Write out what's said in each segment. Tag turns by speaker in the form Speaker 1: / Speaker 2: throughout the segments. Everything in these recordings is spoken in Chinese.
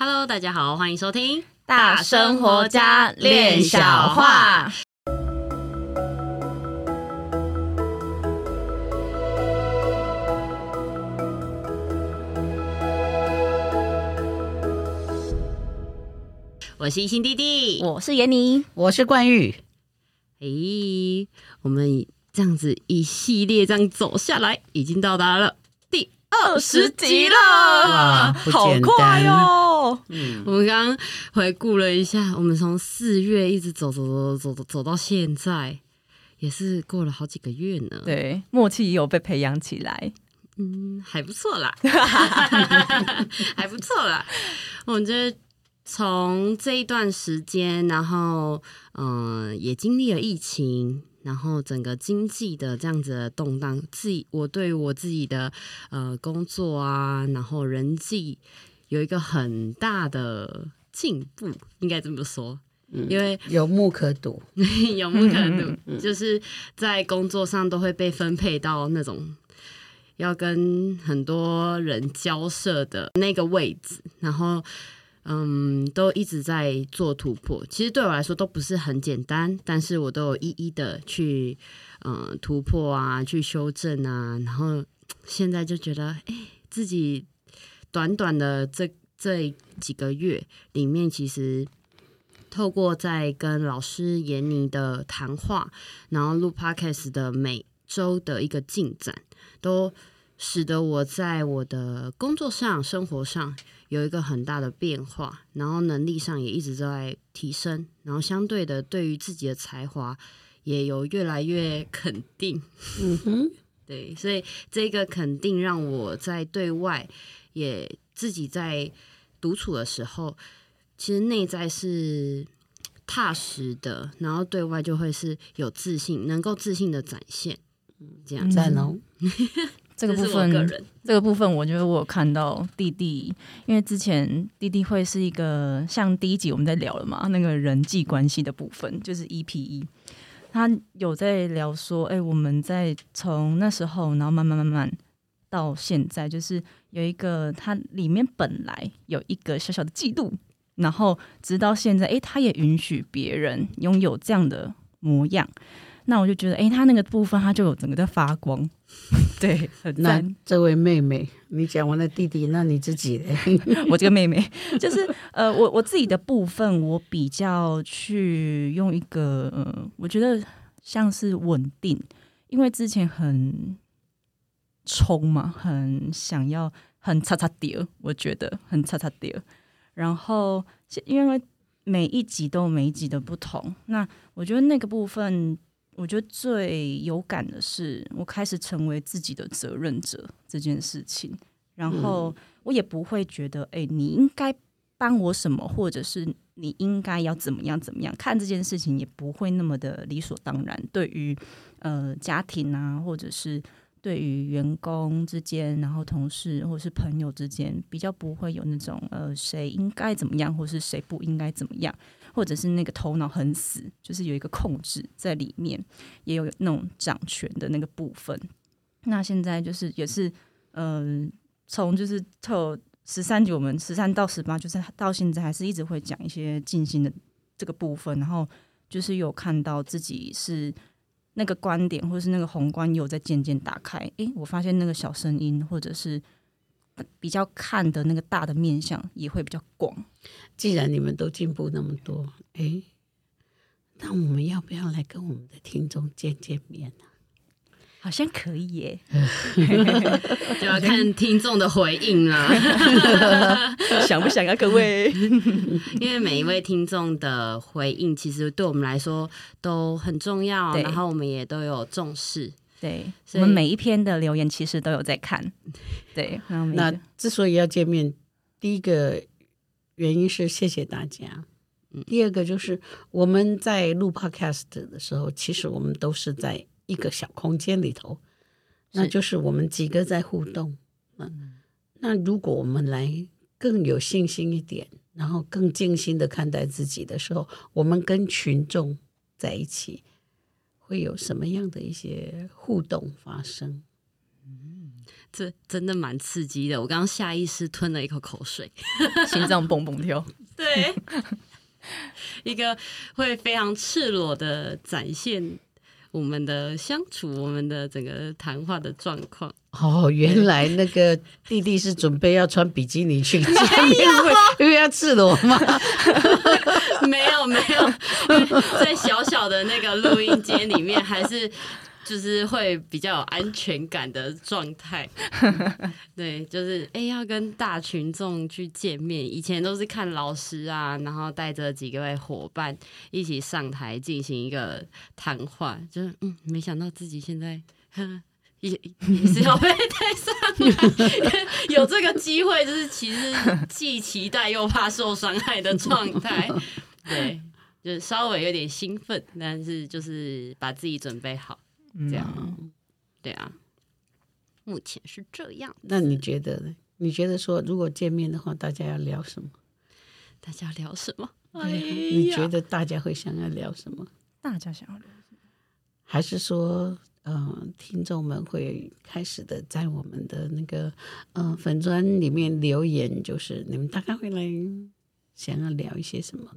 Speaker 1: Hello，大家好，欢迎收听
Speaker 2: 大生活家练小话。
Speaker 1: 我是一心弟弟，
Speaker 2: 我是妍妮，
Speaker 3: 我是冠玉。
Speaker 1: 哎，我们这样子一系列这样走下来，已经到达了第二十集了，
Speaker 2: 好快哦！
Speaker 1: 嗯，我们刚刚回顾了一下，我们从四月一直走走走走走走到现在，也是过了好几个月呢。
Speaker 2: 对，默契也有被培养起来，
Speaker 1: 嗯，还不错啦，还不错啦。我觉得从这一段时间，然后嗯、呃，也经历了疫情。然后整个经济的这样子的动荡，自己我对我自己的呃工作啊，然后人际有一个很大的进步，应该这么说，
Speaker 3: 嗯、
Speaker 1: 因为
Speaker 3: 有目可睹，
Speaker 1: 有目可睹，嗯、就是在工作上都会被分配到那种要跟很多人交涉的那个位置，然后。嗯，都一直在做突破。其实对我来说都不是很简单，但是我都有一一的去嗯突破啊，去修正啊。然后现在就觉得，哎，自己短短的这这几个月里面，其实透过在跟老师妍妮的谈话，然后录 Podcast 的每周的一个进展，都使得我在我的工作上、生活上。有一个很大的变化，然后能力上也一直在提升，然后相对的，对于自己的才华也有越来越肯定。嗯哼，对，所以这个肯定让我在对外也自己在独处的时候，其实内在是踏实的，然后对外就会是有自信，能够自信的展现。这样子
Speaker 3: 哦。
Speaker 2: 这个部分，这个部分，我觉得我有看到弟弟，因为之前弟弟会是一个像第一集我们在聊了嘛，那个人际关系的部分，就是 EP 一，他有在聊说，哎，我们在从那时候，然后慢慢慢慢到现在，就是有一个他里面本来有一个小小的嫉妒，然后直到现在，哎，他也允许别人拥有这样的模样。那我就觉得，哎、他那个部分，他就有整个在发光，对，很 难。
Speaker 3: 这位妹妹，你讲完了弟弟，那你自己呢？
Speaker 2: 我这个妹妹，就是呃，我我自己的部分，我比较去用一个，呃，我觉得像是稳定，因为之前很冲嘛，很想要很擦擦掉，我觉得很擦擦掉。然后因为每一集都有每一集的不同，那我觉得那个部分。我觉得最有感的是，我开始成为自己的责任者这件事情，然后我也不会觉得，哎，你应该帮我什么，或者是你应该要怎么样怎么样，看这件事情也不会那么的理所当然。对于呃家庭啊，或者是对于员工之间，然后同事或者是朋友之间，比较不会有那种呃谁应该怎么样，或是谁不应该怎么样。或者是那个头脑很死，就是有一个控制在里面，也有那种掌权的那个部分。那现在就是也是，嗯、呃，从就是特十三集，我们十三到十八，就是到现在还是一直会讲一些静心的这个部分。然后就是有看到自己是那个观点，或者是那个宏观有在渐渐打开。诶，我发现那个小声音，或者是。比较看的那个大的面向也会比较广。
Speaker 3: 既然你们都进步那么多，哎，那我们要不要来跟我们的听众见见面呢？
Speaker 2: 好像可以耶，
Speaker 1: 就要看听众的回应了。
Speaker 2: 想不想啊，各位？
Speaker 1: 因为每一位听众的回应，其实对我们来说都很重要，然后我们也都有重视。
Speaker 2: 对，我们每一篇的留言其实都有在看。对，
Speaker 3: 那之所以要见面，第一个原因是谢谢大家，第二个就是我们在录 Podcast 的时候，其实我们都是在一个小空间里头，那就是我们几个在互动。嗯，那如果我们来更有信心一点，然后更静心的看待自己的时候，我们跟群众在一起。会有什么样的一些互动发生？
Speaker 1: 嗯，这真的蛮刺激的。我刚刚下意识吞了一口口水，
Speaker 2: 心脏蹦蹦跳。
Speaker 1: 对，一个会非常赤裸的展现我们的相处，我们的整个谈话的状况。
Speaker 3: 哦，原来那个弟弟是准备要穿比基尼去 见面会，因为要赤裸吗？
Speaker 1: 没有在小小的那个录音间里面，还是就是会比较有安全感的状态。对，就是哎、欸，要跟大群众去见面，以前都是看老师啊，然后带着几个位伙伴一起上台进行一个谈话，就是嗯，没想到自己现在。也也是要被带上来，有这个机会，就是其实既期待又怕受伤害的状态。对，就是稍微有点兴奋，但是就是把自己准备好，这样。嗯、对啊，目前是这样。
Speaker 3: 那你觉得呢？你觉得说，如果见面的话，大家要聊什么？
Speaker 1: 大家聊什么？
Speaker 3: 哎、你觉得大家会想要聊什么？
Speaker 2: 大家想要聊什么？
Speaker 3: 还是说？嗯，听众们会开始的在我们的那个嗯粉砖里面留言，就是你们大概会来想要聊一些什么？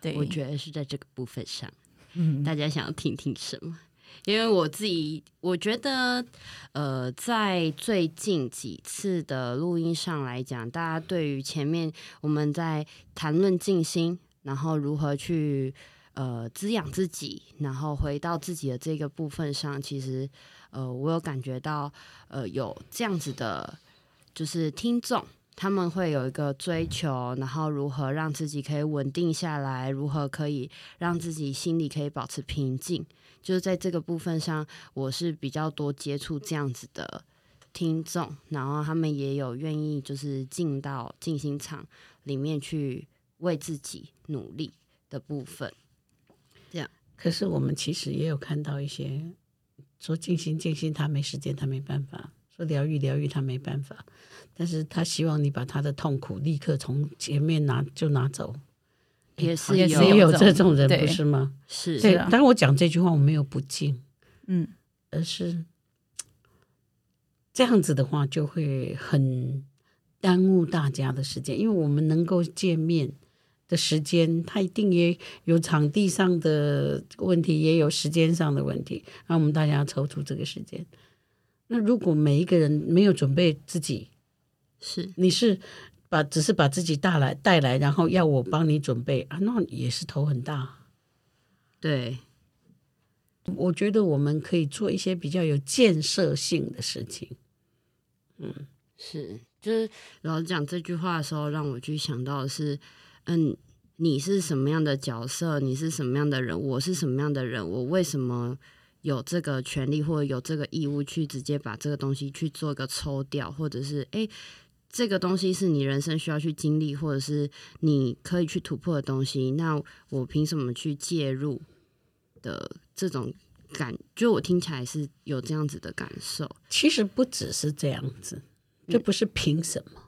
Speaker 1: 对，我觉得是在这个部分上，嗯，大家想要听听什么？因为我自己我觉得，呃，在最近几次的录音上来讲，大家对于前面我们在谈论静心，然后如何去。呃，滋养自己，然后回到自己的这个部分上，其实，呃，我有感觉到，呃，有这样子的，就是听众他们会有一个追求，然后如何让自己可以稳定下来，如何可以让自己心里可以保持平静，就是在这个部分上，我是比较多接触这样子的听众，然后他们也有愿意就是进到静心场里面去为自己努力的部分。这样，
Speaker 3: 可是我们其实也有看到一些说静心静心，他没时间，他没办法；说疗愈疗愈，他没办法。但是他希望你把他的痛苦立刻从前面拿就拿走，
Speaker 1: 也是
Speaker 3: 也是有这种人，不是吗？
Speaker 1: 是
Speaker 3: 对。当然，我讲这句话我没有不敬，
Speaker 2: 嗯，
Speaker 3: 而是这样子的话就会很耽误大家的时间，因为我们能够见面。的时间，他一定也有场地上的问题，也有时间上的问题，让我们大家要抽出这个时间。那如果每一个人没有准备自己，
Speaker 1: 是
Speaker 3: 你是把只是把自己带来带来，然后要我帮你准备啊，那也是头很大。
Speaker 1: 对，
Speaker 3: 我觉得我们可以做一些比较有建设性的事情。嗯，
Speaker 1: 是，就是老师讲这句话的时候，让我去想到的是。嗯，你是什么样的角色？你是什么样的人？我是什么样的人？我为什么有这个权利或者有这个义务去直接把这个东西去做一个抽掉，或者是诶，这个东西是你人生需要去经历，或者是你可以去突破的东西？那我凭什么去介入的这种感？就我听起来是有这样子的感受。
Speaker 3: 其实不只是这样子，这不是凭什么。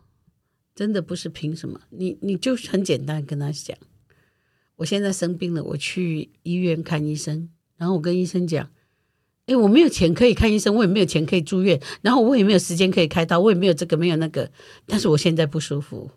Speaker 3: 真的不是凭什么，你你就很简单跟他讲，我现在生病了，我去医院看医生，然后我跟医生讲，哎，我没有钱可以看医生，我也没有钱可以住院，然后我也没有时间可以开刀，我也没有这个没有那个，但是我现在不舒服，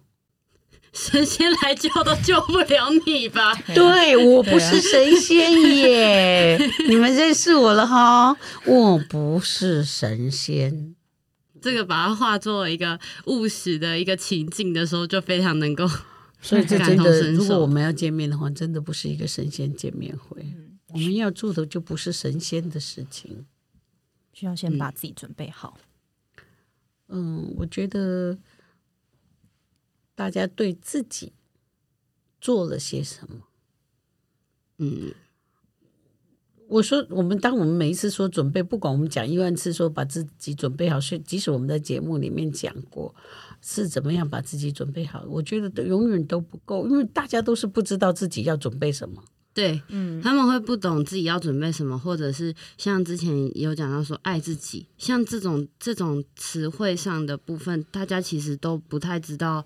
Speaker 1: 神仙来救都救不了你吧？
Speaker 3: 对，我不是神仙耶，你们认识我了哈，我不是神仙。
Speaker 1: 这个把它化作一个务实的一个情境的时候，就非常能够。
Speaker 3: 所以这真的，如果我们要见面的话，真的不是一个神仙见面会。嗯、我们要做的就不是神仙的事情，
Speaker 2: 需要先把自己准备好。
Speaker 3: 嗯，我觉得大家对自己做了些什么，嗯。我说，我们当我们每一次说准备，不管我们讲一万次说把自己准备好，是即使我们在节目里面讲过是怎么样把自己准备好，我觉得都永远都不够，因为大家都是不知道自己要准备什么。
Speaker 1: 对，嗯，他们会不懂自己要准备什么，或者是像之前有讲到说爱自己，像这种这种词汇上的部分，大家其实都不太知道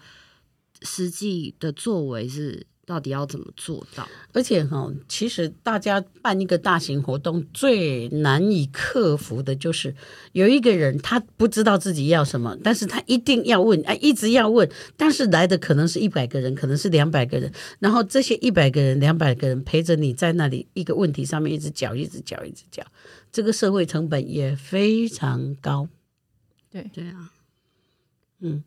Speaker 1: 实际的作为是到底要怎么做到？
Speaker 3: 而且哈，其实大家办一个大型活动最难以克服的就是有一个人他不知道自己要什么，但是他一定要问，哎，一直要问。但是来的可能是一百个人，可能是两百个人，然后这些一百个人、两百个人陪着你在那里一个问题上面一直搅、一直搅、一直搅，这个社会成本也非常高。
Speaker 2: 对
Speaker 1: 对啊，
Speaker 3: 嗯，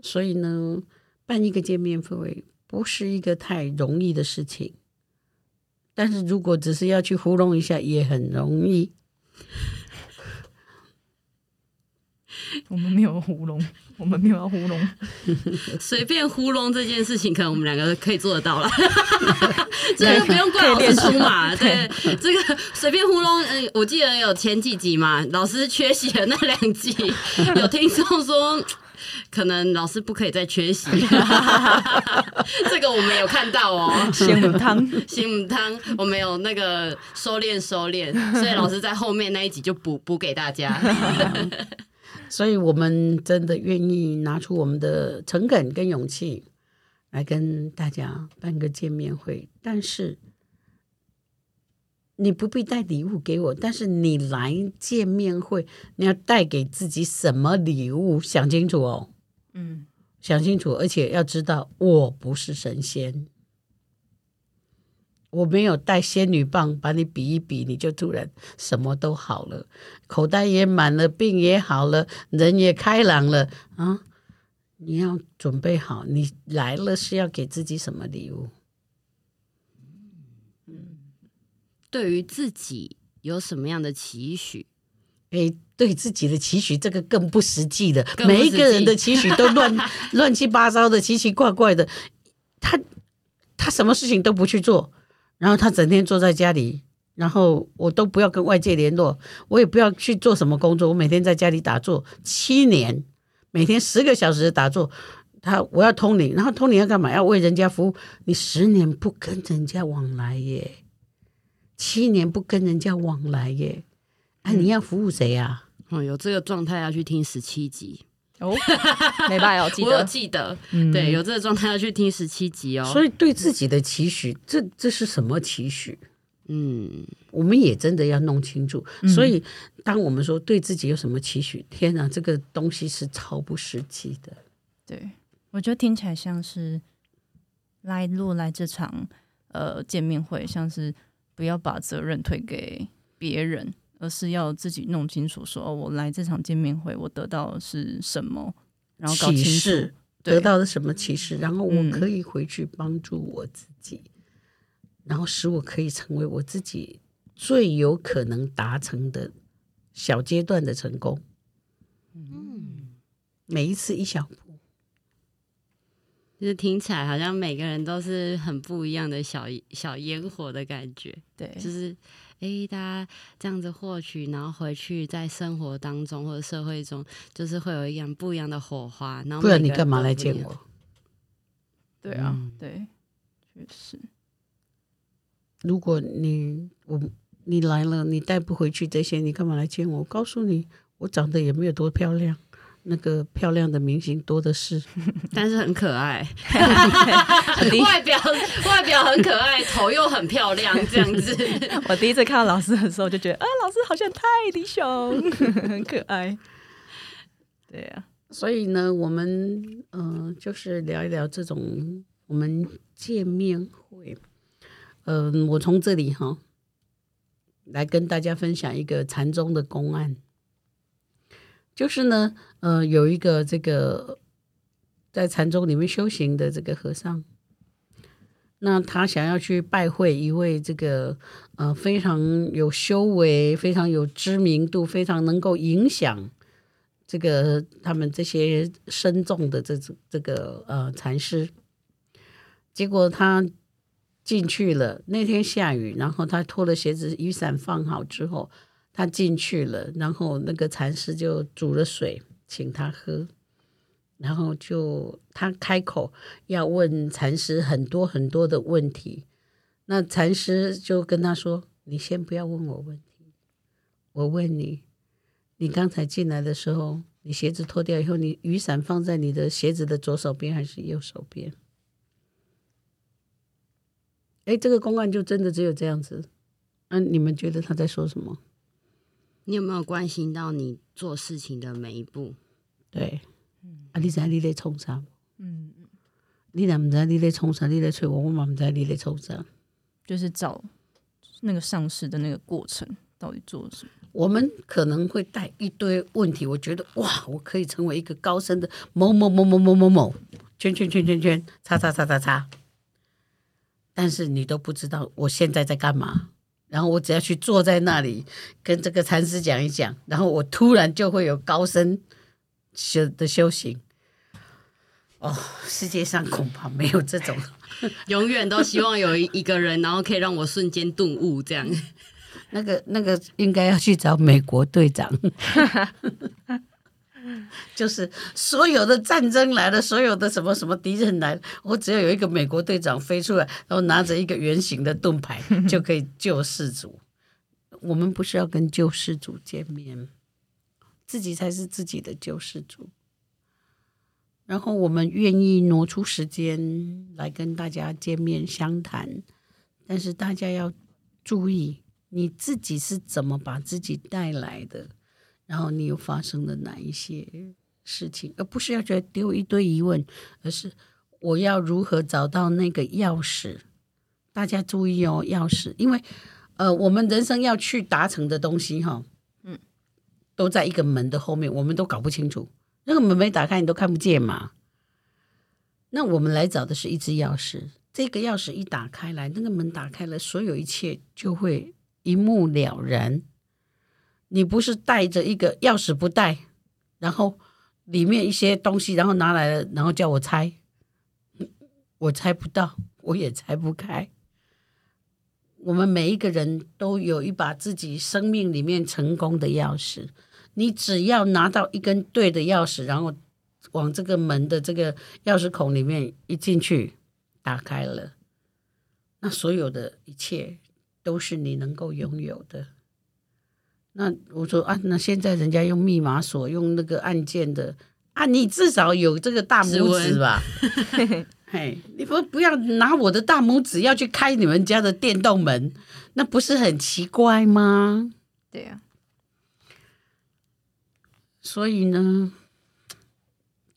Speaker 3: 所以呢。办一个见面会不是一个太容易的事情，但是如果只是要去糊弄一下，也很容易。
Speaker 2: 我们没有糊弄，我们没有要糊弄，
Speaker 1: 随便糊弄这件事情，可能我们两个可以做得到了。这个不用怪老师出马，对，这个随便糊弄。嗯，我记得有前几集嘛，老师缺席的那两集，有听众说。可能老师不可以再缺席，这个我们有看到哦。
Speaker 2: 咸母汤，
Speaker 1: 咸母汤，我们有那个收敛收敛，所以老师在后面那一集就补补给大家。
Speaker 3: 所以我们真的愿意拿出我们的诚恳跟勇气来跟大家办个见面会，但是你不必带礼物给我，但是你来见面会，你要带给自己什么礼物？想清楚哦。嗯，想清楚，而且要知道，我不是神仙，我没有带仙女棒把你比一比，你就突然什么都好了，口袋也满了，病也好了，人也开朗了啊！你要准备好，你来了是要给自己什么礼物？
Speaker 1: 嗯，对于自己有什么样的期许？
Speaker 3: 哎，对自己的期许，这个更不实际的。每一个人的期许都乱 乱七八糟的，奇奇怪怪的。他他什么事情都不去做，然后他整天坐在家里，然后我都不要跟外界联络，我也不要去做什么工作，我每天在家里打坐七年，每天十个小时的打坐。他我要通灵，然后通灵要干嘛？要为人家服务。你十年不跟人家往来耶，七年不跟人家往来耶。哎、啊，你要服务谁呀？
Speaker 1: 哦，有这个状态要去听十七集
Speaker 2: 哦，没办法，我
Speaker 1: 我有记得，嗯、对，有这个状态要去听十七集哦。
Speaker 3: 所以对自己的期许，这这是什么期许？嗯，我们也真的要弄清楚。嗯、所以，当我们说对自己有什么期许，天哪，这个东西是超不实际的。
Speaker 2: 对，我觉得听起来像是来录来这场呃见面会，像是不要把责任推给别人。而是要自己弄清楚说，说我来这场见面会，我得到的是什么，然后搞清楚
Speaker 3: 得到的什么启示，然后我可以回去帮助我自己，嗯、然后使我可以成为我自己最有可能达成的小阶段的成功。嗯，每一次一小步，
Speaker 1: 就是听起来好像每个人都是很不一样的小小烟火的感觉。
Speaker 2: 对，
Speaker 1: 就是。哎，大家这样子获取，然后回去在生活当中或者社会中，就是会有一样不一样的火花。然后
Speaker 3: 不然你干嘛来见我？
Speaker 2: 对啊，嗯、对，确实。
Speaker 3: 如果你我你来了，你带不回去这些，你干嘛来见我？我告诉你，我长得也没有多漂亮。那个漂亮的明星多的是，
Speaker 1: 但是很可爱，外表外表很可爱，头又很漂亮，这样子。
Speaker 2: 我第一次看到老师的时候，就觉得啊，老师好像泰迪熊，很可爱。对呀、啊，
Speaker 3: 所以呢，我们嗯、呃，就是聊一聊这种我们见面会。嗯、呃，我从这里哈，来跟大家分享一个禅宗的公案。就是呢，呃，有一个这个在禅宗里面修行的这个和尚，那他想要去拜会一位这个呃非常有修为、非常有知名度、非常能够影响这个他们这些僧众的这种这个呃禅师，结果他进去了，那天下雨，然后他脱了鞋子，雨伞放好之后。他进去了，然后那个禅师就煮了水请他喝，然后就他开口要问禅师很多很多的问题，那禅师就跟他说：“你先不要问我问题，我问你，你刚才进来的时候，你鞋子脱掉以后，你雨伞放在你的鞋子的左手边还是右手边？”哎，这个公案就真的只有这样子。嗯、啊，你们觉得他在说什么？
Speaker 1: 你有没有关心到你做事情的每一步？
Speaker 3: 对，啊，你在你在冲啥？嗯嗯，你俩不知道你在冲啥？你在催我，我嘛不知道你在冲啥。
Speaker 2: 就是找那个上市的那个过程到底做了什么？
Speaker 3: 我们可能会带一堆问题，我觉得哇，我可以成为一个高深的某某某某某某某，圈圈圈圈圈，叉叉叉叉叉。但是你都不知道我现在在干嘛。然后我只要去坐在那里跟这个禅师讲一讲，然后我突然就会有高深修的修行。哦，世界上恐怕没有这种，
Speaker 1: 永远都希望有一个人，然后可以让我瞬间顿悟这样。
Speaker 3: 那个那个应该要去找美国队长。就是所有的战争来了，所有的什么什么敌人来了，我只要有一个美国队长飞出来，然后拿着一个圆形的盾牌，就可以救世主。我们不是要跟救世主见面，自己才是自己的救世主。然后我们愿意挪出时间来跟大家见面相谈，但是大家要注意，你自己是怎么把自己带来的。然后你又发生了哪一些事情？而不是要觉得丢一堆疑问，而是我要如何找到那个钥匙？大家注意哦，钥匙，因为呃，我们人生要去达成的东西，哈，嗯，都在一个门的后面，我们都搞不清楚。那个门没打开，你都看不见嘛。那我们来找的是一只钥匙，这个钥匙一打开来，那个门打开了，所有一切就会一目了然。你不是带着一个钥匙不带，然后里面一些东西，然后拿来了，然后叫我猜，我猜不到，我也猜不开。我们每一个人都有一把自己生命里面成功的钥匙，你只要拿到一根对的钥匙，然后往这个门的这个钥匙孔里面一进去，打开了，那所有的一切都是你能够拥有的。那我说啊，那现在人家用密码锁，用那个按键的啊，你至少有这个大拇指吧？嘿，你不不要拿我的大拇指要去开你们家的电动门，那不是很奇怪吗？
Speaker 2: 对呀、啊。
Speaker 3: 所以呢，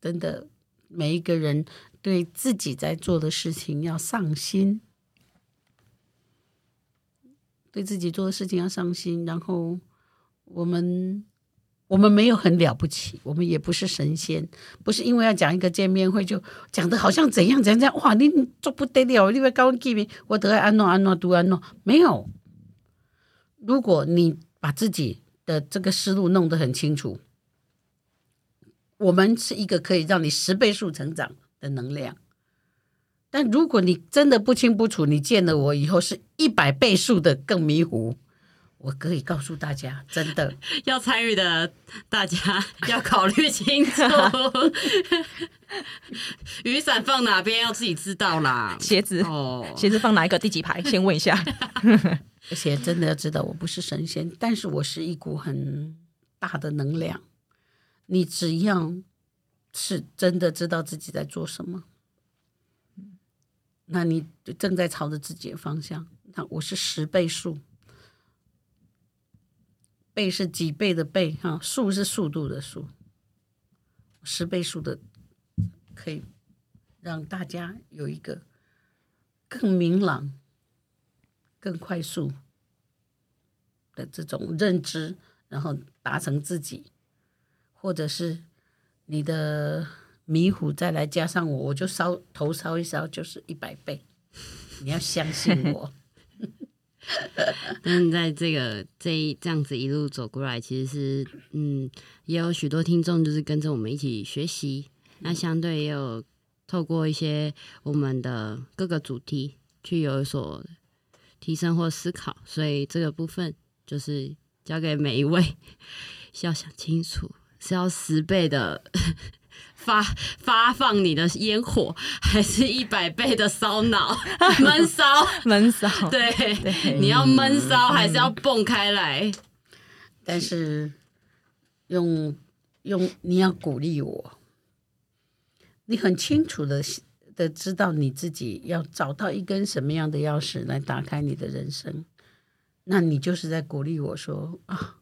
Speaker 3: 真的每一个人对自己在做的事情要上心，对自己做的事情要上心，然后。我们我们没有很了不起，我们也不是神仙，不是因为要讲一个见面会就讲的好像怎样怎样怎样哇，你做不得了，你会高见面，我得安诺安诺读安诺，没有。如果你把自己的这个思路弄得很清楚，我们是一个可以让你十倍数成长的能量。但如果你真的不清不楚，你见了我以后是一百倍数的更迷糊。我可以告诉大家，真的
Speaker 1: 要参与的大家 要考虑清楚，雨伞放哪边要自己知道啦。
Speaker 2: 鞋子哦，鞋子放哪一个第几排？先问一下。
Speaker 3: 而且真的要知道，我不是神仙，但是我是一股很大的能量。你只要是真的知道自己在做什么，那你正在朝着自己的方向。那我是十倍数。倍是几倍的倍哈，速是速度的速，十倍数的可以让大家有一个更明朗、更快速的这种认知，然后达成自己，或者是你的迷糊再来加上我，我就烧头烧一烧就是一百倍，你要相信我。
Speaker 1: 嗯，在这个这一这样子一路走过来，其实是嗯，也有许多听众就是跟着我们一起学习。那相对也有透过一些我们的各个主题去有所提升或思考，所以这个部分就是交给每一位，要想清楚是要十倍的。发发放你的烟火，还是一百倍的烧脑？闷烧。
Speaker 2: 闷烧？
Speaker 1: 对，对。你要闷烧还是要蹦开来？
Speaker 3: 但是用用你要鼓励我，你很清楚的的知道你自己要找到一根什么样的钥匙来打开你的人生，那你就是在鼓励我说啊，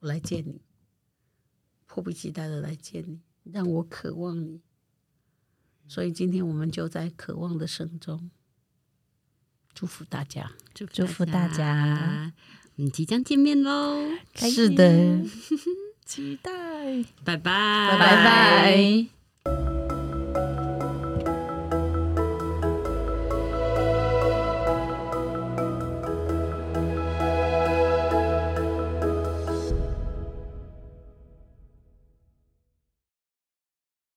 Speaker 3: 我来见你，迫不及待的来见你，让我渴望你。所以今天我们就在渴望的声中，祝福大家，
Speaker 2: 祝福大家，
Speaker 1: 我们即将见面喽！
Speaker 3: 是的，
Speaker 2: 期待，
Speaker 1: 拜拜，
Speaker 2: 拜拜。